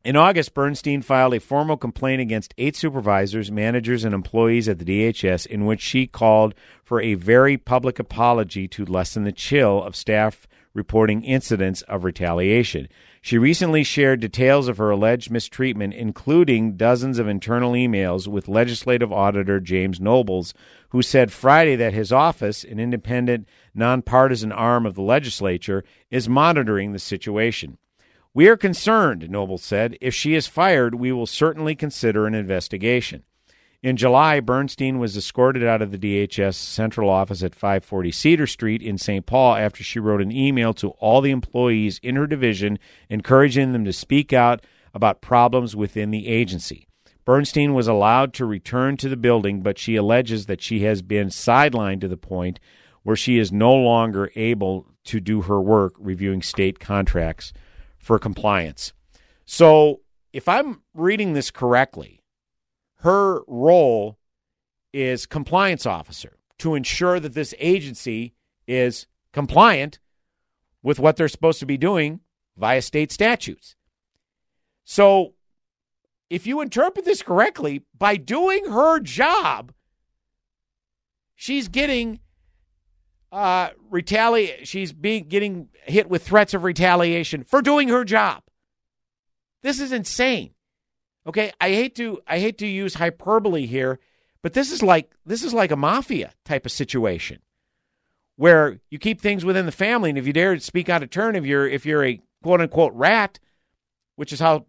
in August, Bernstein filed a formal complaint against eight supervisors, managers, and employees at the DHS in which she called for a very public apology to lessen the chill of staff reporting incidents of retaliation. She recently shared details of her alleged mistreatment, including dozens of internal emails with legislative auditor James Nobles, who said Friday that his office, an independent, nonpartisan arm of the legislature, is monitoring the situation. We are concerned, Noble said. If she is fired, we will certainly consider an investigation. In July, Bernstein was escorted out of the DHS central office at 540 Cedar Street in St. Paul after she wrote an email to all the employees in her division encouraging them to speak out about problems within the agency. Bernstein was allowed to return to the building, but she alleges that she has been sidelined to the point where she is no longer able to do her work reviewing state contracts for compliance. So, if I'm reading this correctly, her role is compliance officer to ensure that this agency is compliant with what they're supposed to be doing via state statutes. So, if you interpret this correctly, by doing her job, she's getting uh, retaliate. She's being getting hit with threats of retaliation for doing her job. This is insane. Okay, I hate to I hate to use hyperbole here, but this is like this is like a mafia type of situation where you keep things within the family, and if you dare speak out of turn, if you're if you're a quote unquote rat, which is how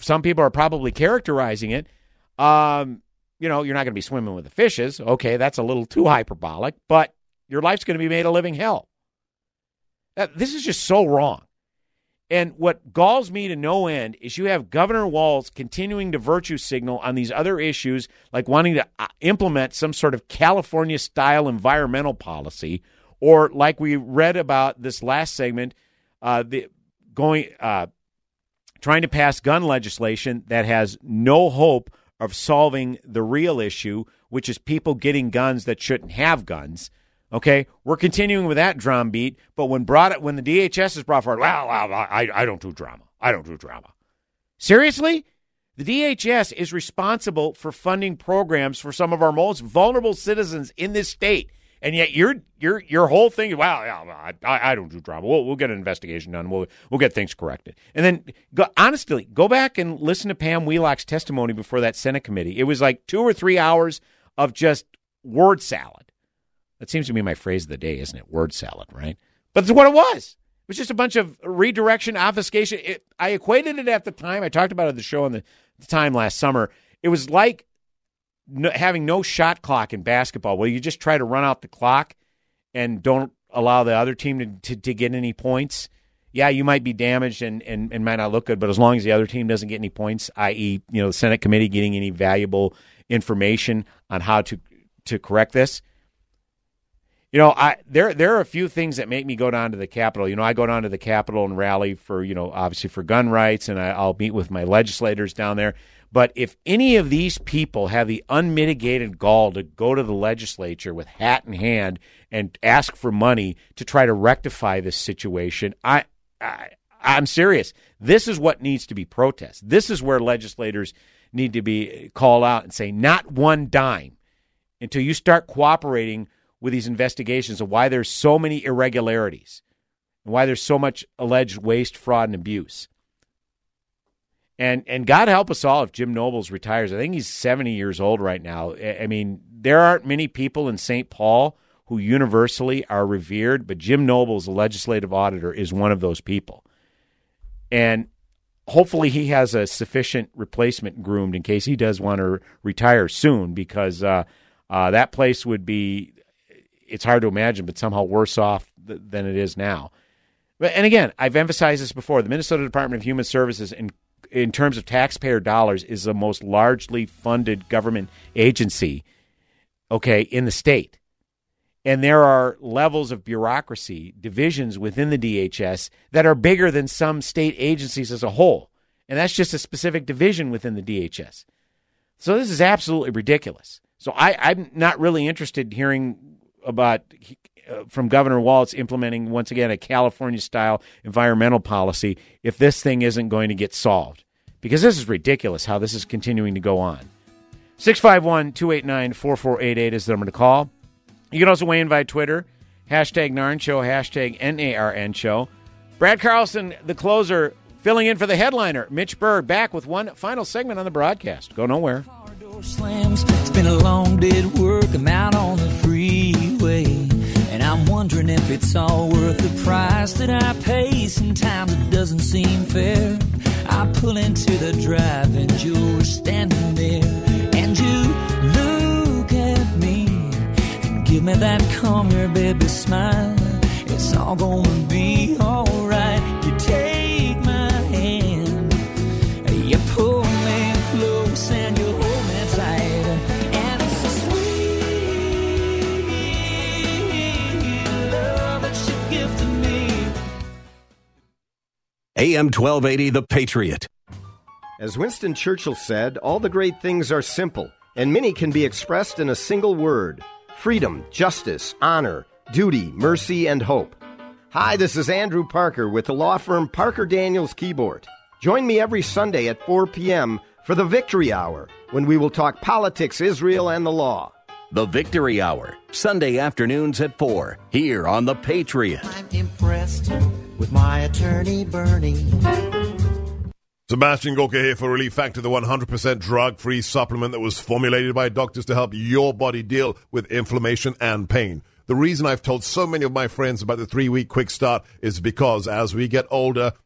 some people are probably characterizing it, um, you know, you're not going to be swimming with the fishes. Okay, that's a little too hyperbolic, but your life's going to be made a living hell. This is just so wrong. And what galls me to no end is you have Governor Walz continuing to virtue signal on these other issues, like wanting to uh, implement some sort of California style environmental policy, or like we read about this last segment, uh, the going uh, trying to pass gun legislation that has no hope of solving the real issue, which is people getting guns that shouldn't have guns. Okay, we're continuing with that drumbeat, but when brought when the DHS is brought forward, well, I, I don't do drama. I don't do drama. Seriously, the DHS is responsible for funding programs for some of our most vulnerable citizens in this state. And yet your your your whole thing, well, yeah, I, I don't do drama. We'll, we'll get an investigation done. We'll we'll get things corrected. And then, go, honestly, go back and listen to Pam Wheelock's testimony before that Senate committee. It was like two or three hours of just word salad. That seems to be my phrase of the day, isn't it? Word salad, right? But it's what it was. It was just a bunch of redirection, obfuscation. It, I equated it at the time. I talked about it at the show on the, the time last summer. It was like no, having no shot clock in basketball, where you just try to run out the clock and don't allow the other team to, to, to get any points. Yeah, you might be damaged and, and, and might not look good, but as long as the other team doesn't get any points, i.e., you know, the Senate committee getting any valuable information on how to to correct this. You know, I there there are a few things that make me go down to the Capitol. You know, I go down to the Capitol and rally for you know obviously for gun rights, and I, I'll meet with my legislators down there. But if any of these people have the unmitigated gall to go to the legislature with hat in hand and ask for money to try to rectify this situation, I, I I'm serious. This is what needs to be protest. This is where legislators need to be called out and say, not one dime until you start cooperating with these investigations of why there's so many irregularities and why there's so much alleged waste, fraud, and abuse. And and God help us all if Jim Nobles retires. I think he's 70 years old right now. I mean, there aren't many people in St. Paul who universally are revered, but Jim Nobles, the legislative auditor, is one of those people. And hopefully he has a sufficient replacement groomed in case he does want to retire soon because uh, uh, that place would be it's hard to imagine but somehow worse off th- than it is now but, and again i've emphasized this before the minnesota department of human services in in terms of taxpayer dollars, is the most largely funded government agency, okay, in the state. And there are levels of bureaucracy, divisions within the DHS that are bigger than some state agencies as a whole. And that's just a specific division within the DHS. So this is absolutely ridiculous. So I, am not really interested in hearing about uh, from Governor Walz implementing once again a California style environmental policy if this thing isn't going to get solved. Because this is ridiculous how this is continuing to go on. 651 289 4488 is the number to call. You can also weigh in via Twitter. Hashtag Narn Show, hashtag NARN Show. Brad Carlson, the closer, filling in for the headliner. Mitch Berg back with one final segment on the broadcast. Go nowhere. Slams. It's been a long work. I'm out on the freeway. And I'm wondering if it's all worth the price that I pay. Sometimes it doesn't seem fair. I pull into the drive and you're standing there. And you look at me and give me that come here, baby smile. It's all gonna be alright. AM 1280, The Patriot. As Winston Churchill said, all the great things are simple, and many can be expressed in a single word freedom, justice, honor, duty, mercy, and hope. Hi, this is Andrew Parker with the law firm Parker Daniels Kibort. Join me every Sunday at 4 p.m. for the Victory Hour, when we will talk politics, Israel, and the law. The Victory Hour, Sunday afternoons at 4, here on The Patriot. I'm impressed with my attorney, Bernie. Sebastian Gorka here for Relief Factor, the 100% drug free supplement that was formulated by doctors to help your body deal with inflammation and pain. The reason I've told so many of my friends about the three week quick start is because as we get older,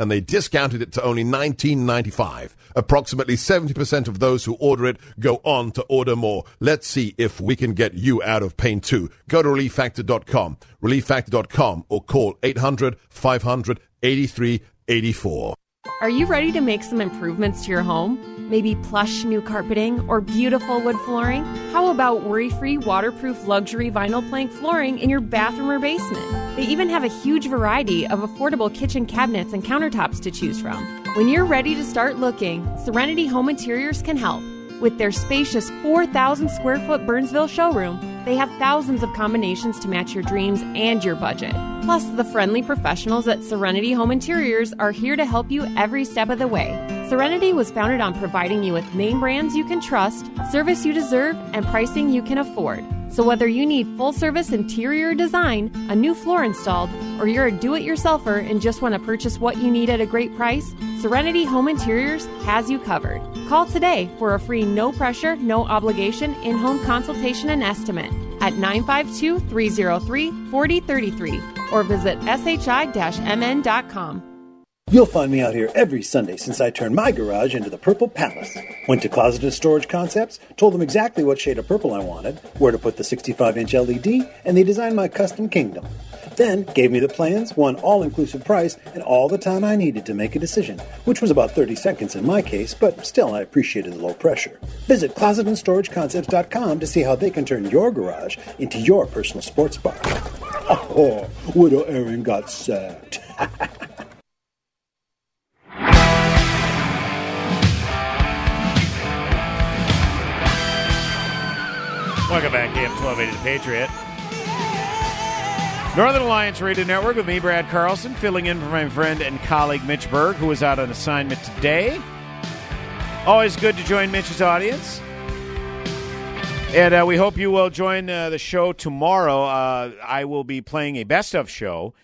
and they discounted it to only $19.95. Approximately 70% of those who order it go on to order more. Let's see if we can get you out of pain too. Go to relieffactor.com, relieffactor.com, or call 800 500 8384. Are you ready to make some improvements to your home? Maybe plush new carpeting or beautiful wood flooring? How about worry free, waterproof luxury vinyl plank flooring in your bathroom or basement? They even have a huge variety of affordable kitchen cabinets and countertops to choose from. When you're ready to start looking, Serenity Home Interiors can help. With their spacious 4,000 square foot Burnsville showroom, they have thousands of combinations to match your dreams and your budget. Plus, the friendly professionals at Serenity Home Interiors are here to help you every step of the way. Serenity was founded on providing you with name brands you can trust, service you deserve, and pricing you can afford. So, whether you need full service interior design, a new floor installed, or you're a do it yourselfer and just want to purchase what you need at a great price, Serenity Home Interiors has you covered. Call today for a free no pressure, no obligation in home consultation and estimate at 952 303 4033 or visit shi mn.com. You'll find me out here every Sunday since I turned my garage into the Purple Palace. Went to Closet and Storage Concepts, told them exactly what shade of purple I wanted, where to put the 65 inch LED, and they designed my custom kingdom. Then gave me the plans, one all inclusive price, and all the time I needed to make a decision, which was about 30 seconds in my case, but still I appreciated the low pressure. Visit closetandstorageconcepts.com to see how they can turn your garage into your personal sports bar. Oh, Widow Aaron got sacked. Welcome back, AM 1280 The Patriot. Northern Alliance Radio Network with me, Brad Carlson, filling in for my friend and colleague Mitch Berg, who is out on assignment today. Always good to join Mitch's audience. And uh, we hope you will join uh, the show tomorrow. Uh, I will be playing a best of show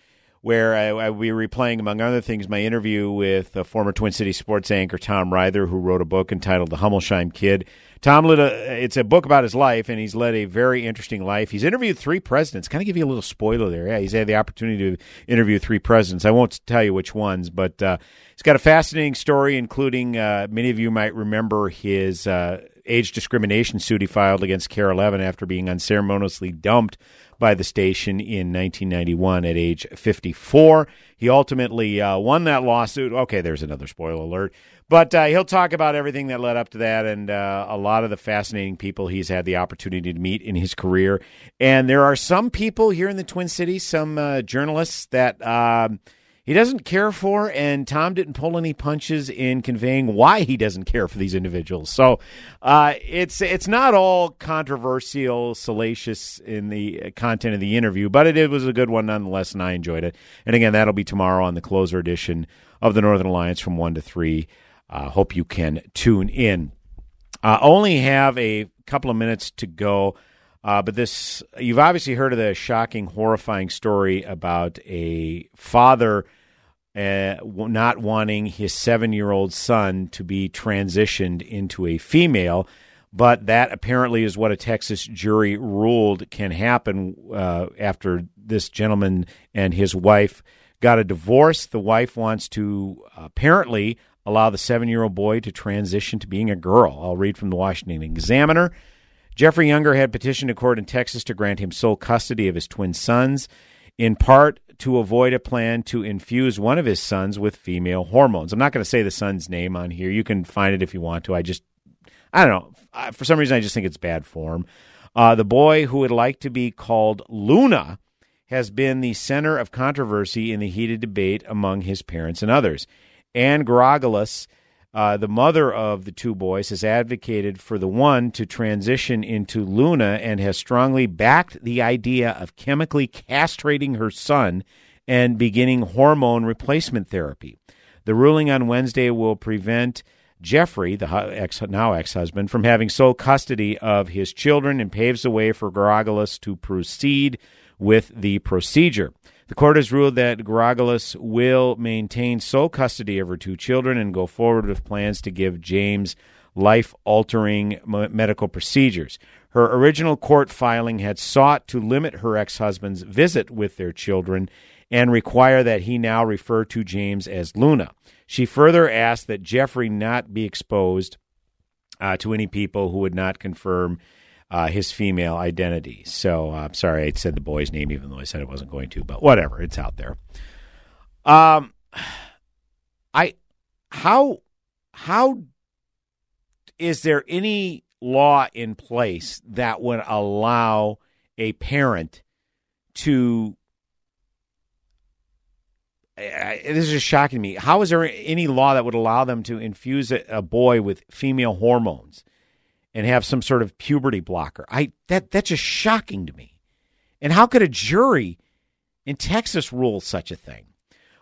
where I, I will be replaying, among other things, my interview with former Twin City sports anchor Tom Ryther, who wrote a book entitled The Hummelsheim Kid. Tom led a, it's a book about his life, and he's led a very interesting life. He's interviewed three presidents. Kind of give you a little spoiler there. Yeah, he's had the opportunity to interview three presidents. I won't tell you which ones, but uh, he's got a fascinating story, including uh, many of you might remember his uh, age discrimination suit he filed against KARE 11 after being unceremoniously dumped by the station in 1991 at age 54. He ultimately uh, won that lawsuit. Okay, there's another spoiler alert. But uh, he'll talk about everything that led up to that and uh, a lot of the fascinating people he's had the opportunity to meet in his career. And there are some people here in the Twin Cities, some uh, journalists that um, he doesn't care for, and Tom didn't pull any punches in conveying why he doesn't care for these individuals. So uh, it's it's not all controversial, salacious in the content of the interview, but it, it was a good one nonetheless, and I enjoyed it. And again, that'll be tomorrow on the closer edition of the Northern Alliance from 1 to 3. I hope you can tune in. Uh, I only have a couple of minutes to go. Uh, but this, you've obviously heard of the shocking, horrifying story about a father uh, not wanting his seven year old son to be transitioned into a female. But that apparently is what a Texas jury ruled can happen uh, after this gentleman and his wife got a divorce. The wife wants to apparently allow the seven year old boy to transition to being a girl. I'll read from the Washington Examiner. Jeffrey Younger had petitioned a court in Texas to grant him sole custody of his twin sons, in part to avoid a plan to infuse one of his sons with female hormones. I'm not going to say the son's name on here. You can find it if you want to. I just, I don't know. For some reason, I just think it's bad form. Uh, the boy who would like to be called Luna has been the center of controversy in the heated debate among his parents and others. Anne Georgulas, uh, the mother of the two boys, has advocated for the one to transition into Luna and has strongly backed the idea of chemically castrating her son and beginning hormone replacement therapy. The ruling on Wednesday will prevent Jeffrey, the ex, now ex husband, from having sole custody of his children and paves the way for Georgulas to proceed with the procedure. The court has ruled that Georgulas will maintain sole custody of her two children and go forward with plans to give James life altering medical procedures. Her original court filing had sought to limit her ex husband's visit with their children and require that he now refer to James as Luna. She further asked that Jeffrey not be exposed uh, to any people who would not confirm uh, his female identity. So I'm uh, sorry I said the boy's name, even though I said I wasn't going to, but whatever, it's out there. Um, I how how is there any law in place that would allow a parent to this is shocking me. How is there any law that would allow them to infuse a, a, boy with female hormones and have some sort of puberty blocker? I that that's just shocking to me. And how could a jury in Texas rule such a thing?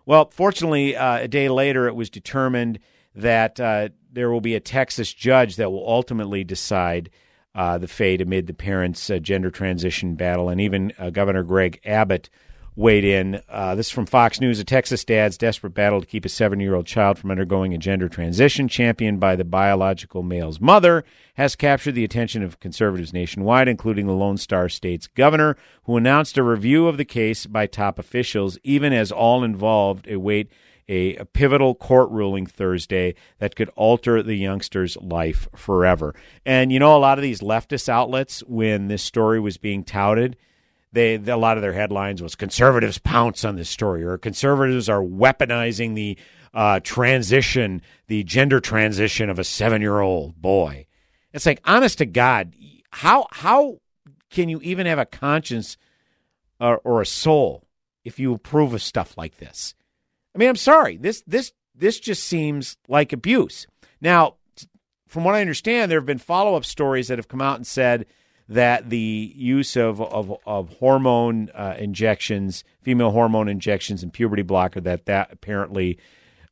Well, fortunately, uh, a day later, it was determined that uh, there will be a Texas judge that will ultimately decide uh, the fate amid the parents' uh, gender transition battle, and even uh, Governor Greg Abbott weighed in. Uh, this is from Fox News. A Texas dad's desperate battle to keep a seven year old child from undergoing a gender transition, championed by the biological male's mother, has captured the attention of conservatives nationwide, including the Lone Star State's governor, who announced a review of the case by top officials, even as all involved await a, a pivotal court ruling Thursday that could alter the youngster's life forever. And you know, a lot of these leftist outlets, when this story was being touted, they, a lot of their headlines was conservatives pounce on this story or conservatives are weaponizing the uh, transition, the gender transition of a seven year old boy. It's like, honest to God, how how can you even have a conscience or, or a soul if you approve of stuff like this? I mean, I'm sorry. This this this just seems like abuse. Now, from what I understand, there have been follow up stories that have come out and said that the use of of, of hormone uh, injections, female hormone injections, and puberty blocker that that apparently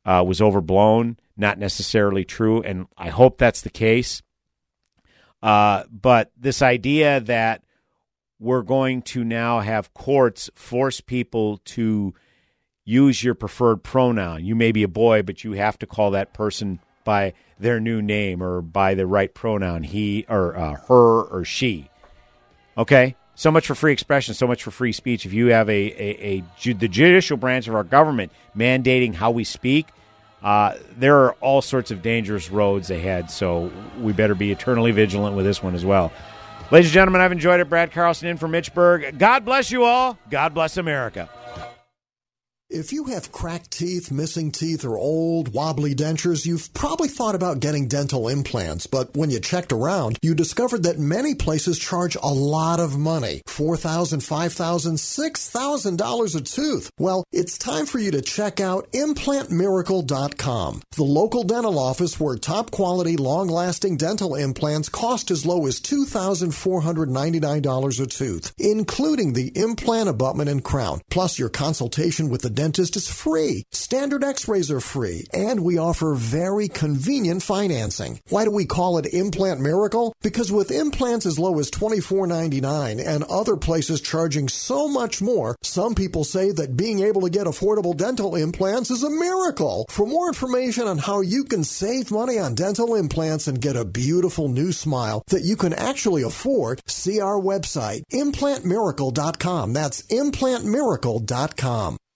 uh, was overblown, not necessarily true, and I hope that's the case. Uh, but this idea that we're going to now have courts force people to use your preferred pronoun. You may be a boy, but you have to call that person by their new name or by the right pronoun, he or uh, her or she. Okay? So much for free expression, so much for free speech. If you have a, a, a the judicial branch of our government mandating how we speak, uh, there are all sorts of dangerous roads ahead. So we better be eternally vigilant with this one as well. Ladies and gentlemen, I've enjoyed it. Brad Carlson in for Mitch Berg. God bless you all. God bless America. If you have cracked teeth, missing teeth, or old, wobbly dentures, you've probably thought about getting dental implants, but when you checked around, you discovered that many places charge a lot of money $4,000, $5,000, $6,000 a tooth. Well, it's time for you to check out ImplantMiracle.com, the local dental office where top quality, long lasting dental implants cost as low as $2,499 a tooth, including the implant abutment and crown, plus your consultation with the dentist is free. Standard x-rays are free. And we offer very convenient financing. Why do we call it Implant Miracle? Because with implants as low as $24.99 and other places charging so much more, some people say that being able to get affordable dental implants is a miracle. For more information on how you can save money on dental implants and get a beautiful new smile that you can actually afford, see our website, implantmiracle.com. That's implantmiracle.com.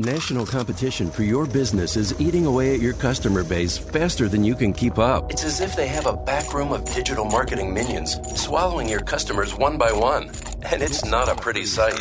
National competition for your business is eating away at your customer base faster than you can keep up. It's as if they have a back room of digital marketing minions swallowing your customers one by one. And it's not a pretty sight.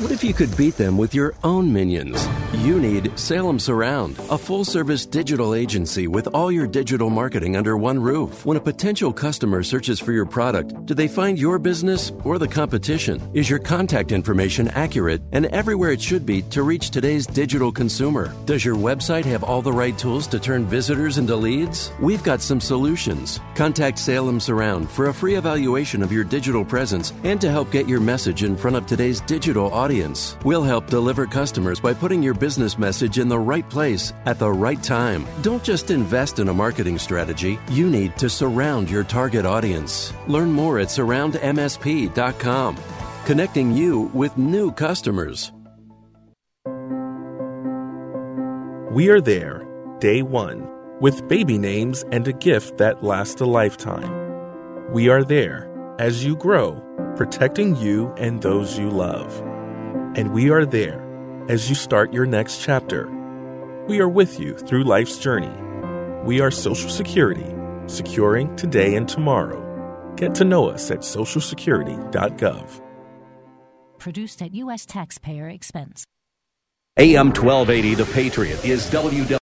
What if you could beat them with your own minions? You need Salem Surround, a full service digital agency with all your digital marketing under one roof. When a potential customer searches for your product, do they find your business or the competition? Is your contact information accurate and everywhere it should be to reach today's digital consumer? Does your website have all the right tools to turn visitors into leads? We've got some solutions. Contact Salem Surround for a free evaluation of your digital presence and to help get your message in front of today's digital audience audience. We'll help deliver customers by putting your business message in the right place at the right time. Don't just invest in a marketing strategy, you need to surround your target audience. Learn more at surroundmsp.com, connecting you with new customers. We are there, day one, with baby names and a gift that lasts a lifetime. We are there as you grow, protecting you and those you love. And we are there as you start your next chapter. We are with you through life's journey. We are Social Security, securing today and tomorrow. Get to know us at socialsecurity.gov. Produced at U.S. taxpayer expense. AM 1280, The Patriot, is WW.